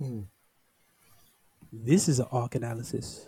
Hmm. This is an arc analysis.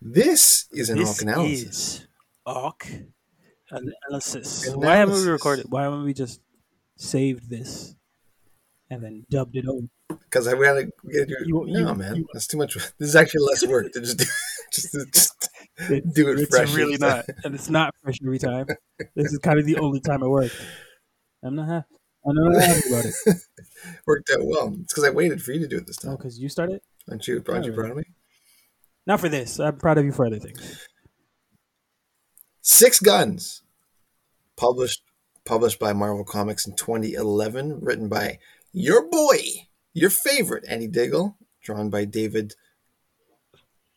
This is an this arc analysis. is arc analysis. Analysis. Why haven't we recorded? Why haven't we just saved this and then dubbed it over? Because I we gotta, we gotta do You- no, you- man. you- That's too much. This is actually less work to just do, just, to- just do it it's fresh. really not, and it's not fresh every time. This is kind of the only time it worked. I'm not happy. I'm not happy about it. Worked out well. It's because I waited for you to do it this Oh, time. because you started. Aren't you? Aren't you oh, proud of me? Not for this. I'm proud of you for other things. Six Guns, published published by Marvel Comics in 2011, written by your boy, your favorite Andy Diggle, drawn by David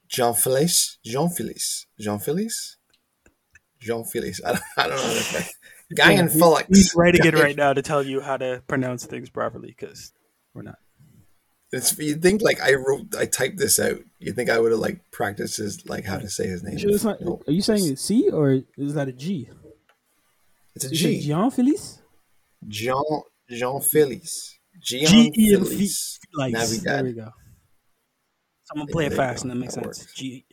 Jean Felice, Jean Felice, Jean Felice, Jean Felice. I don't, I don't know. That guy in Felix. He's writing it right now to tell you how to pronounce things properly because we're not. It's, you think like I wrote, I typed this out. You think I would have like practiced his like how to say his name? It's not, No, are you saying it's C or is that a G? it's a Is it G. Jean Felice? Jean Jean Felice. Jean G E and Felice. Like there we go. Someone play Yeah, it there fast and that makes That sense. G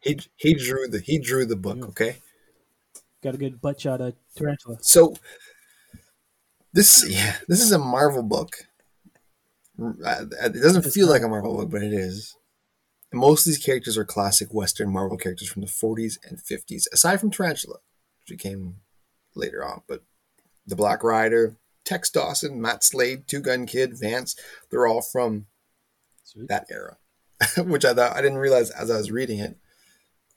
He he drew the he drew the book. Okay, got a good butt shot of tarantula. so this yeah this is a Marvel book. It doesn't feel like a Marvel book, but it is. And most of these characters are classic Western Marvel characters from the 40s and 50s, aside from Tarantula, which came later on. But the Black Rider, Tex Dawson, Matt Slade, Two Gun Kid, Vance, they're all from Sweet. that era, which I thought I didn't realize as I was reading it,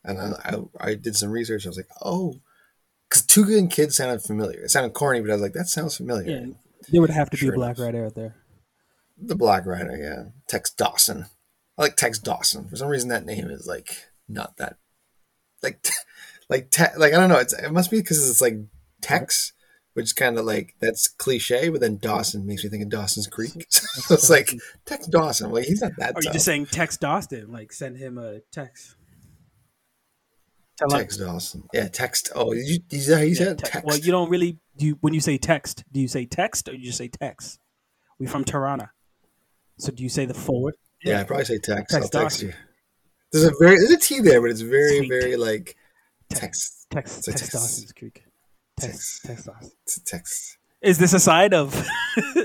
and I, I, I did some research. I was like, oh, because Two Gun Kid sounded familiar. It sounded corny, but I was like, that sounds familiar. Yeah, there would have to be a black rider out there. The Black Rider, yeah, Tex Dawson. I like Tex Dawson for some reason. That name is like not that like like te- like I don't know. It's it must be because it's like Tex. Which is kind of like that's cliche, but then Dawson makes me think of Dawson's Creek. so it's like Tex Dawson. Well, he's not that. Oh, Are you tough. just saying Tex Dawson? Like send him a text. Text Dawson. Yeah, text. Oh, you, you, you said Yeah, text. Well, you don't really do. You, when you say text, do you say text or do you just say text? We from Tirana, so do you say the forward? yeah, I probably say text. Text I'll text Dawson. you. There's a very there's a T there, but it's very Sweet. very like Text, text. text, text, text. Dawson's Creek. Text, Text. text Dawson. Text. Is this a sign of?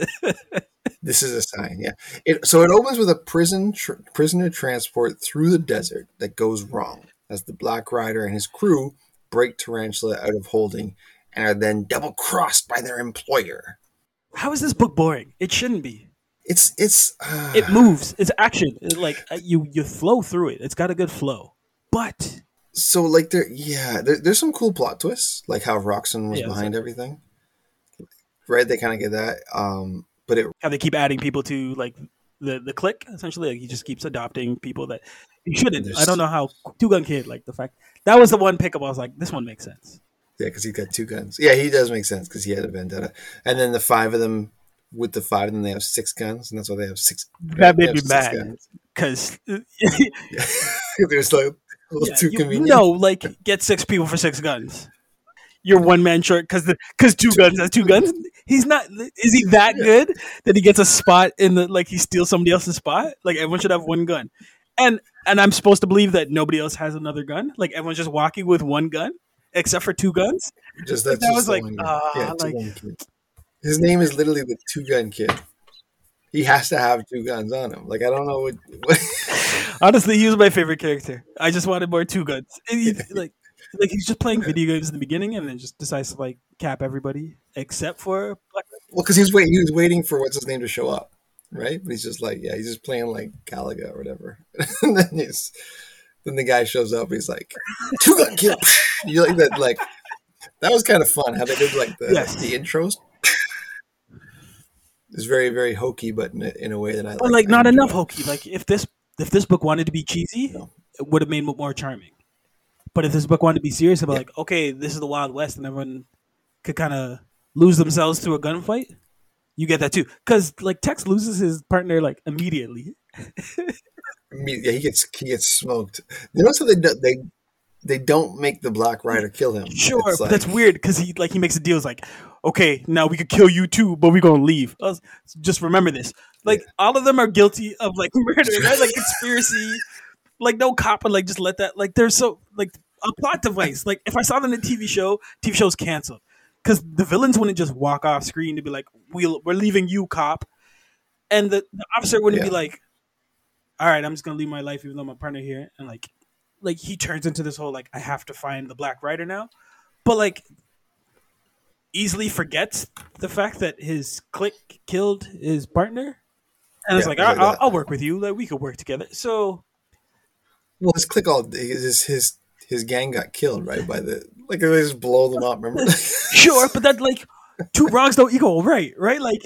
This is a sign. Yeah. It so it opens with a prison tr- prisoner transport through the desert that goes wrong as the Black Rider and his crew break Tarantula out of holding and are then double crossed by their employer. How is this book boring? It shouldn't be. It's it's uh, It moves. It's action. It, like uh, you, you flow through it. It's got a good flow. But so like there yeah there, there's some cool plot twists like how Roxxon was Yeah, behind everything. Right, they kind of get that. Um, but it how they keep adding people to like the the click essentially like he just keeps adopting people that he shouldn't There's- i don't know how two gun kid like the fact that was the one pickup i was like this one makes sense Yeah, because he's got two guns. Yeah, he does make sense because he had a vendetta. And then the five of them, with the five and them, they have six guns, and that's why they have six. that made me mad because There's like a little too convenient. no like get six people for six guns you're one man short because because two guns has two guns he's not is he that good that he gets a spot in the like he steals somebody else's spot like everyone should have one gun and and i'm supposed to believe that nobody else has another gun like everyone's just walking with one gun except for two guns Just that's that was like, ah, yeah, like- His name is literally the two gun kid. He has to have two guns on him. Like I don't know what. what Honestly, he was my favorite character. I just wanted more two guns. And he, like, like he's just playing video games in the beginning, and then just decides to like cap everybody except for Black. well, because he's waiting. He was waiting for what's his name to show up, right? But he's just like, yeah, he's just playing like Galaga or whatever. and then he's, then the guy shows up. He's like, two gun kid. you like that? Like that was kind of fun. How they did like the Yes. the intros. It's very very hokey, but in a, in a way that I But like, I not enjoy. enough hokey. Like, if this if this book wanted to be cheesy, No. it would have made it more charming. But if this book wanted to be serious about like, okay, this is the Wild West, and everyone could kind of lose themselves to a gunfight, you get that too. Because like Tex loses his partner like immediately. Yeah, he gets he gets smoked. You how they they they don't make the Black Rider kill him. Sure, but that's weird because he like he makes a deal. It's like, okay, now we could kill you too, but we're gonna leave. Uh, Just remember this. Like all of them are guilty of like murder, right? Like conspiracy. Like no cop would like just let that. Like there's so like a plot device. Like if I saw them in a TV show, TV show's canceled because the villains wouldn't just walk off screen to be like, "We'll we're leaving you, cop," and the, the officer wouldn't be like, "All right, I'm just gonna leave my life even though my partner here," and like, like he turns into this whole like, "I have to find the Black Rider now," but like easily forgets the fact that his clique killed his partner, and it's Yeah, like, like I- I'll, that. I'll work with you. Like we could work together. So Well, his click all his his his gang got killed right by the like they just blow them up. Remember? sure, but that like two wrongs don't equal right, right? Like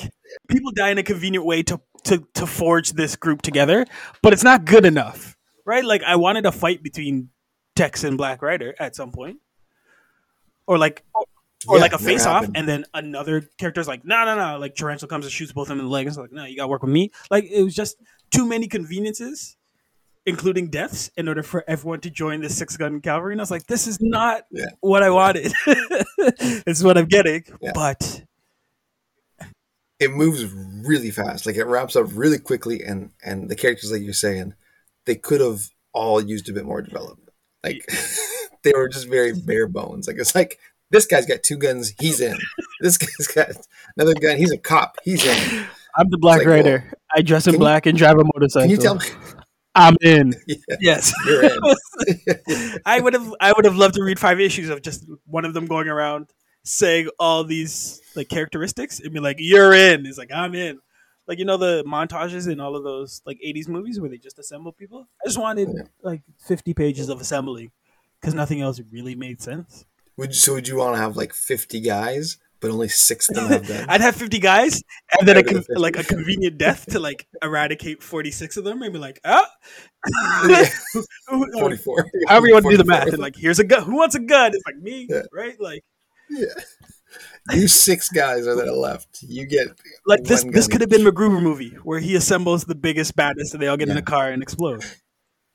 people die in a convenient way to to to forge this group together, but it's not good enough, right? Like I wanted a fight between Tex and Black Rider at some point, or like. Or Yeah, like a face off, and then another character's like, no, no, no. Like Tarantula comes and shoots both of them in the leg. It's like, no, you gotta work with me. Like it was just too many conveniences, including deaths, in order for everyone to join the six gun cavalry. And I was like, this is not Yeah. what I wanted. this is what I'm getting. Yeah. But it moves really fast. Like it wraps up really quickly, and and the characters, like you're saying, they could have all used a bit more development. Like they were just very bare bones. Like it's like this guy's got two guns, he's in. This guy's got another gun, he's a cop, he's in. I'm the Black like, Rider. I dress in can you- black and drive a motorcycle. Can you tell me? I'm in. Yeah, Yes. you're in. I would have I would have loved to read five issues of just one of them going around saying all these like characteristics and be like, You're in. It's like I'm in. Like you know the montages in all of those like '80s movies where they just assemble people. I just wanted Yeah. like 50 pages of assembling because nothing else really made sense. Would you, so would you want to have like 50 guys, but only six of them have guns? I'd have 50 guys and then a con- 50. like a convenient death to like eradicate 46 of them and be like, ah, Yeah, 44. however you want to do the math. And like, here's a gun. Who wants a gun? It's like me, Yeah. right? Like, Yeah. You six guys are that are left. You get like this. This could have been MacGruber movie where he assembles the biggest baddest and they all get in a car and explode.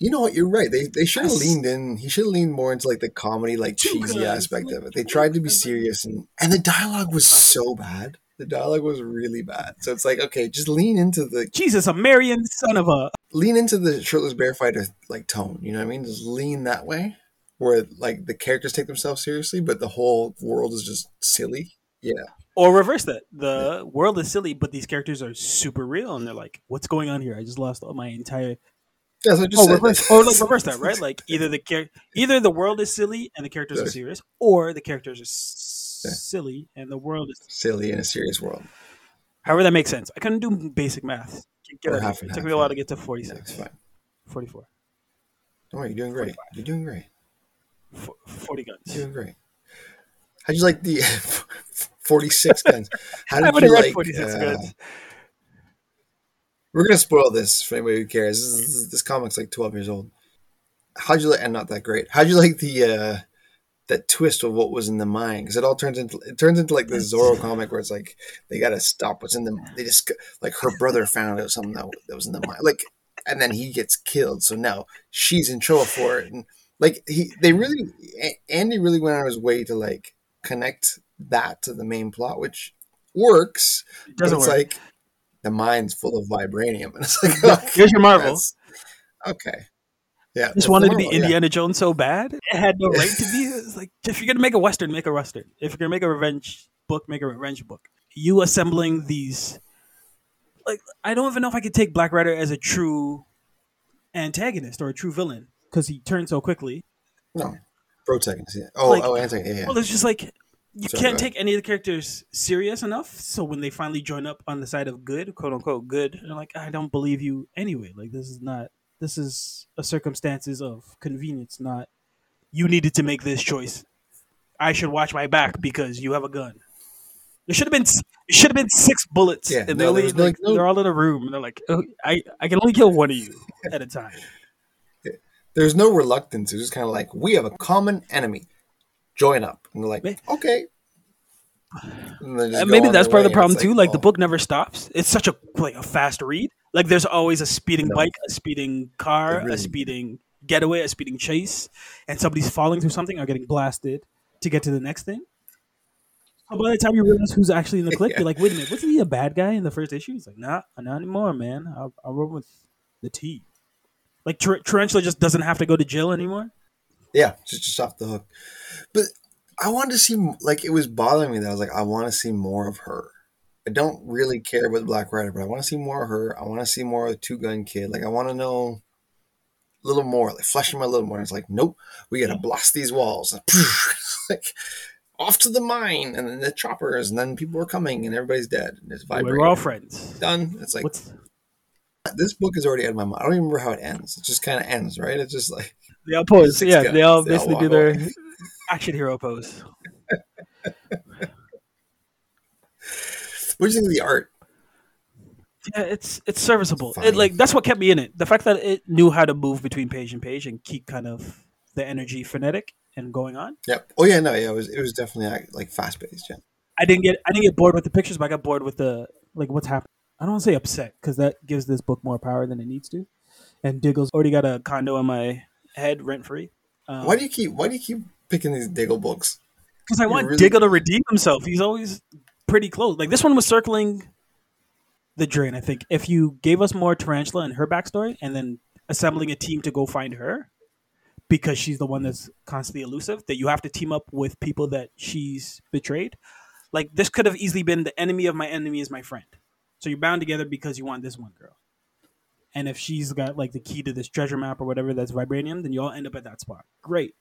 You know what? You're right. They they should have leaned in. He should have leaned more into like the comedy, like cheesy aspect of it. They tried to be serious, and and the dialogue was so bad. The dialogue was really bad. So it's like, okay, just lean into the Jesus, a Marion son of a. lean into the shirtless bear fighter like tone. You know what I mean? Just lean that way, where like the characters take themselves seriously, but the whole world is just silly. Yeah, Or reverse that. The world is silly, but these characters are super real, and they're like, "What's going on here? I just lost all my entire what I just Oh, reverse, or like reverse that, right? Like either the char- either the world is silly and the characters are serious, or the characters are s- Yeah. silly and the world is. silly in a serious world. However, that makes sense. I couldn't do basic math. Get half It took half, me a while to get to Yeah, 46, it's fine. 44, Don't worry, you're doing great. You're doing great. F- 40 guns. You're doing great. How'd you like the 46 guns? How did you like? 46 uh, guns. We're gonna spoil this for anybody who cares. This, is, this comic's like 12 years old. How'd you like? And not that great. How'd you like the uh that twist of what was in the mind? Because it all turns into it turns into like this Zorro comic where it's like they gotta stop what's in the. They just like her brother found out something that, that was in the mind, like, and then he gets killed. So now she's in trouble for it, and like he, they really, Andy really went out of his way to like connect that to the main plot, which works. It doesn't it's work. like the mind's full of vibranium, and it's like okay, Here's your Marvel. okay, yeah. Just wanted to be Marvel, yeah. Indiana Jones so bad. It had no right to be. It's like if you're gonna make a western, make a western. If you're gonna make a revenge book, make a revenge book. You assembling these, like I don't even know if I could take Black Rider as a true antagonist or a true villain because he turned so quickly. No, protagonist. Yeah. Oh, Like- oh, antagonist. Yeah, yeah. Well, it's just like you Sorry, can't take any of the characters serious enough. So when they finally join up on the side of good, quote unquote good, they're like, I don't believe you anyway. Like this is not. This is a circumstances of convenience, not you needed to make this choice. I should watch my back because you have a gun. There should have been it should have been six bullets, Yeah, and no, they there only was no- like, no- they're all in a room, and they're like, oh, I I can only kill one of you at a time. There's no reluctance. It's just kind of like we have a common enemy. Join up, and like, okay. And And uh, maybe that's part of the problem too. Like the oh, book never stops. It's such a like a fast read. Like there's always a speeding No. bike, a speeding car, really- a speeding getaway, a speeding chase, and somebody's falling through something or getting blasted to get to the next thing. So by the time you realize who's actually in the clip, Yeah. you're like, wait a minute, wasn't he a bad guy in the first issue? He's like, nah, not anymore, man. I'll, run with the T. Like Tar- Tarantula just doesn't have to go to jail anymore. Yeah, just just off the hook. But I wanted to see like it was bothering me that I was like, I want to see more of her. I don't really care about the Black Rider, but I want to see more of her. I want to see more of the Two Gun Kid. Like I want to know a little more, like flesh him a little more. And it's like, nope, we gotta blast these walls. like off to the mine, and then the choppers, and then people are coming, and everybody's dead, and it's vibrating. We're all friends. Done. It's like What's this book is already out of my mind. I don't even remember how it ends. It just kind of ends, right? It's just like they all pose? Six Yeah, guys. they all They basically walk do their action hero pose. what do you think of the art? Yeah, it's it's serviceable. It, like that's what kept me in it. The fact that it knew how to move between page and page and keep kind of the energy frenetic and going on. Yep. Oh yeah, no, yeah, it was it was definitely like fast paced. Yeah. I didn't get I didn't get bored with the pictures, but I got bored with the like what's happening. I don't want to say upset because that gives this book more power than it needs to. And Diggle's already got a condo in my head rent free. Um, Why do you keep Why do you keep picking these Diggle books? Because I You want really- Diggle to redeem himself. He's always pretty close. Like this one was circling the drain. I think if you gave us more Tarantula and her backstory, and then assembling a team to go find her, because she's the one that's constantly elusive, that you have to team up with people that she's betrayed. Like this could have easily been the enemy of my enemy is my friend. So you're bound together because you want this one girl. And if she's got like the key to this treasure map or whatever that's vibranium, then you all end up at that spot. Great.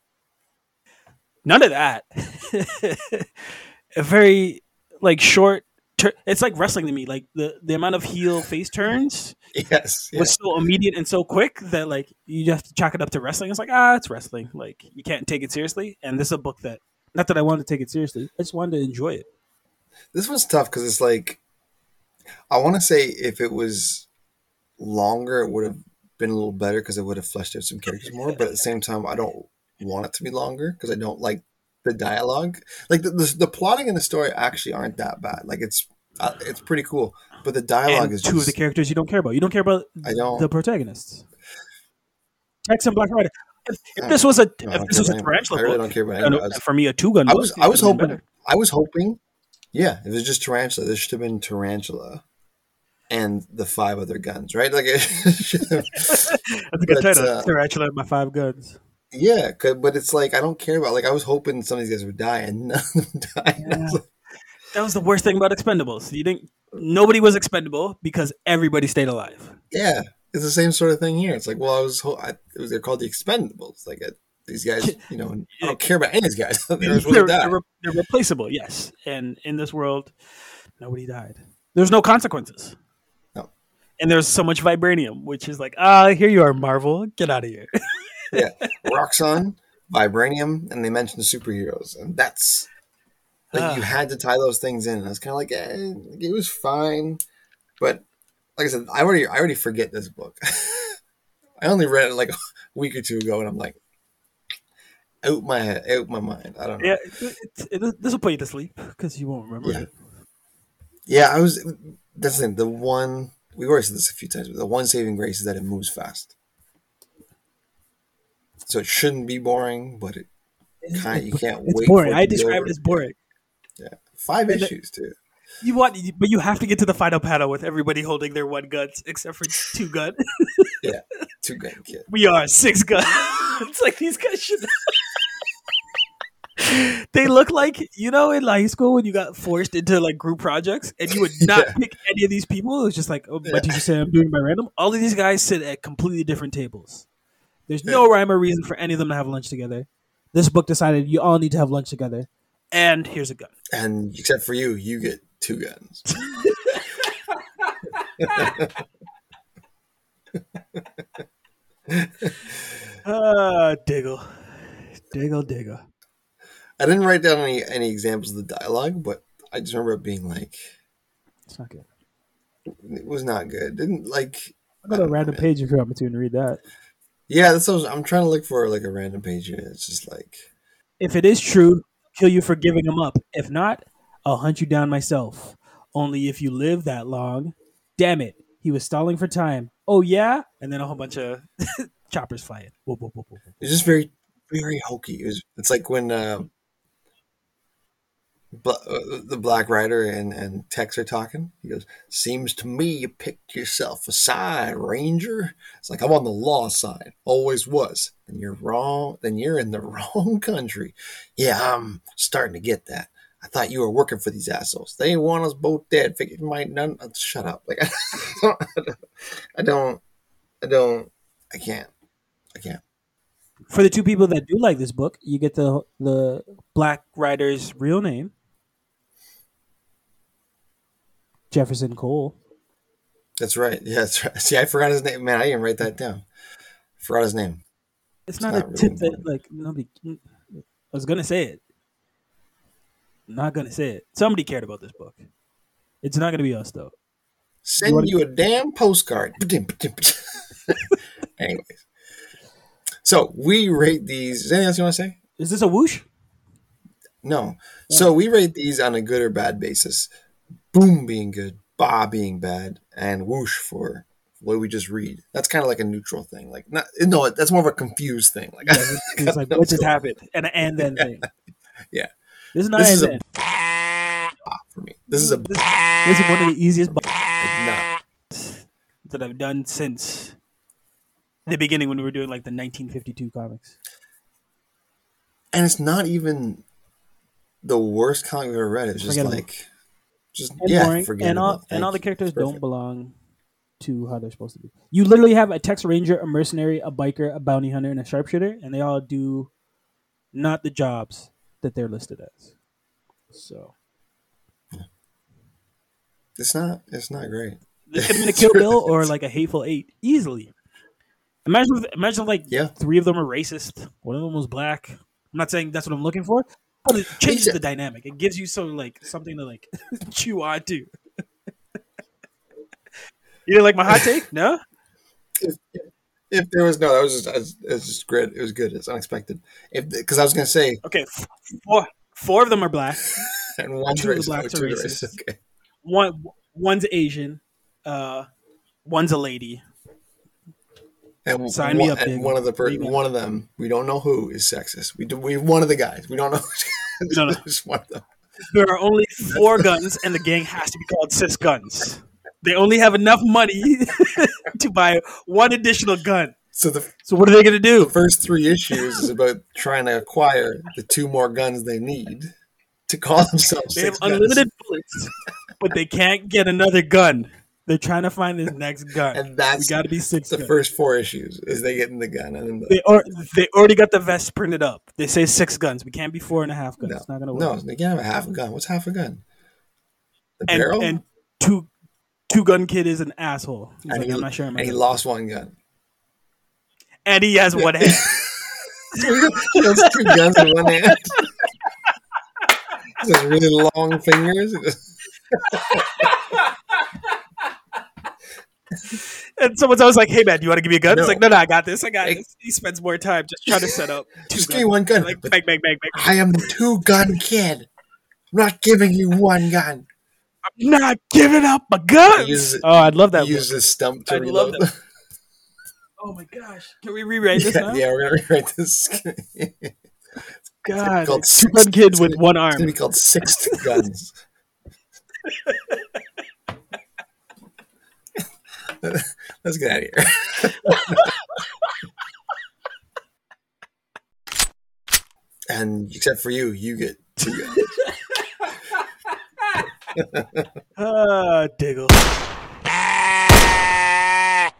None of that. a very like short. Tur- it's like wrestling to me. Like the the amount of heel face turns Yes. Yeah. was so immediate and so quick that like you just have to chalk it up to wrestling. It's like ah, it's wrestling. Like you can't take it seriously. And this is a book that not that I wanted to take it seriously. I just wanted to enjoy it. This was tough because it's like I want to say if it was longer, it would have been a little better because it would have fleshed out some characters more. But at the same time, I don't want it to be longer because I don't like the dialogue. Like the, the the plotting and the story actually aren't that bad. Like it's uh, it's pretty cool, but the dialogue And is two just of the characters you don't care about. You don't care about I don't. the protagonists. Tex and Black Rider. If, if this was a if this was a tarantula I really book, don't care about any. no, was, for me a two gun. I was I was hoping I was hoping, yeah, if it was just tarantula. There should have been tarantula, and the five other guns, right? Like, it should have, That's a good title. uh, Tarantula and my five guns. Yeah, But it's like I don't care about. Like, I was hoping some of these guys would die, and none of them died. Was like, That was the worst thing about Expendables. You didn't. Nobody was expendable because everybody stayed alive. yeah, it's the same sort of thing here. It's like, well, I was, ho- I, it was they're called the Expendables. Like, these guys, you know, I don't care about any of these guys. they're They're, they're, re- they're replaceable, yes. And in this world, nobody died. There's no consequences. And there's so much vibranium, which is like, ah, here you are, Marvel. Get out of here. yeah, Roxxon, Vibranium, and they mentioned superheroes, and that's like you Ah. had to tie those things in. And I was kind of like, eh, it was fine, but like I said, I already I already forget this book. I only read it like a week or two ago, and I'm like, out my head, out my mind. I don't know. yeah, it, it, it, this will put you to sleep because you won't remember Yeah. it. Yeah, I was. That's the thing. The one we've already said this a few times, but the one saving grace is that it moves fast. So it shouldn't be boring, but it kind you can't It's wait. boring. I it be describe it as boring. Yeah, Five And the- issues too. You want, but you have to get to the final panel with everybody holding their one guns, except for two gun. yeah, Two gun kid. we are six guns. it's like these guys should. they look like you know in high school when you got forced into like group projects and you would not Yeah. pick any of these people. It was just like, oh, Yeah. my teacher said I'm doing by random. All of these guys sit at completely different tables. There's no rhyme or reason for any of them to have lunch together. This book decided you all need to have lunch together, and here's a gun. And except for you, you get two guns. Ah, diggle, diggle, diggle. I didn't write down any any examples of the dialogue, but I just remember it being like It's not good. it was not good. Didn't like. I got a random page if you want me to and read that. Yeah, that's what I'm trying to look for like a random page And It's just like If it is true, kill you for giving him up. If not, I'll hunt you down myself. Only if you live that long. Damn it. He was stalling for time. Oh, yeah? And then a whole bunch of choppers flying. It's just very, very hokey. It was, it's like when uh, the Black Rider and, and Tex are talking. He goes, Seems to me you picked yourself a side, Ranger. It's like, I'm on the law side. Always was. And you're wrong. Then you're in the wrong country. Yeah, I'm starting to get that. I thought you were working for these assholes. They want us both dead. Figured might none. uh, Shut up. Like, I don't, I don't, I can't. I can't. For the two people that do like this book, you get the the Black Rider's real name, Jefferson Cole. That's right. Yeah, that's right. See, I forgot his name. Man, I didn't write that down. Forgot his name. It's not, not a really tip that like nobody. I was gonna say it. Not gonna say it. Somebody cared about this book. It's not gonna be us though. Send wanna- you a damn postcard. Anyways, so we rate these. Is anything else you want to say? Is this a whoosh? No. So we rate these on a good or bad basis. Boom being good, ba being bad, and whoosh for what we just read. That's kind of like a neutral thing. Like not no, that's more of a confused thing. Like It's like what just happened, and an and then thing. Yeah. This is not This is a- then. for me. This is a This, this is one of the easiest that I've done since the beginning when we were doing like the 1952 comics. And it's not even the worst comic I've ever read. It's just like just and yeah, boring, and all and all the characters don't belong to how they're supposed to be. You literally have a Tex Ranger, a mercenary, a biker, a bounty hunter, and a sharpshooter, and they all do not the jobs that they're listed as. So It's not. It's not great. this could have been a Kill Bill or like a Hateful Eight easily. Imagine, imagine like Yeah. three of them are racist. One of them was black. I'm not saying that's what I'm looking for, but it changes the dynamic. It gives you so like something to like chew on to. you didn't like my hot take? No. If, if there was no, that was just it was, just great. It was good. It's unexpected. If because I was gonna say, Okay, four four of them are black. and one's Two of the blacks are racist. Okay. One one's Asian. Uh, one's a lady. And Sign me one, up, and one of the per- one of them, we don't know who is sexist. We do. We one of the guys. We don't know. We don't know. Just one of them. There are only four guns, and the gang has to be called Cis Guns. They only have enough money to buy one additional gun. So the So what are they gonna do? first three issues is about trying to acquire the two more guns they need to call themselves. They have guns. unlimited bullets, but they can't get another gun. They're trying to find this next gun. and that's got to be six. the guns. first four issues. Is they getting the gun and then the, They or they already got the vest printed up. They say six guns. We can't be four and a half guns. no, It's not gonna work. no, they can't have a half a gun. What's half a gun? The and barrel. and two two gun kid is an asshole. He's And like, he, I'm not sure. and he lost one gun. and he has one hand. he has two guns in one hand. He has really long fingers. And someone's always like, "Hey man, do you want to give me a gun?" No. It's like, "No, no, I got this. I got Hey. this." He spends more time just trying to set up. Two Just guns. give me one gun. Like bang, bang, bang, bang. I am the two gun kid. I'm not giving you one gun. I'm not giving up my guns. He oh, I'd love that. He book. this stump to I love reload. Oh my gosh, can we rewrite this yeah, now? yeah, we're gonna rewrite this. it's God, called two gun kid with gonna- one gonna arm. be called six Guns. Let's get out of here. and except for you, you get to go. Ah, uh, diggle. Ah!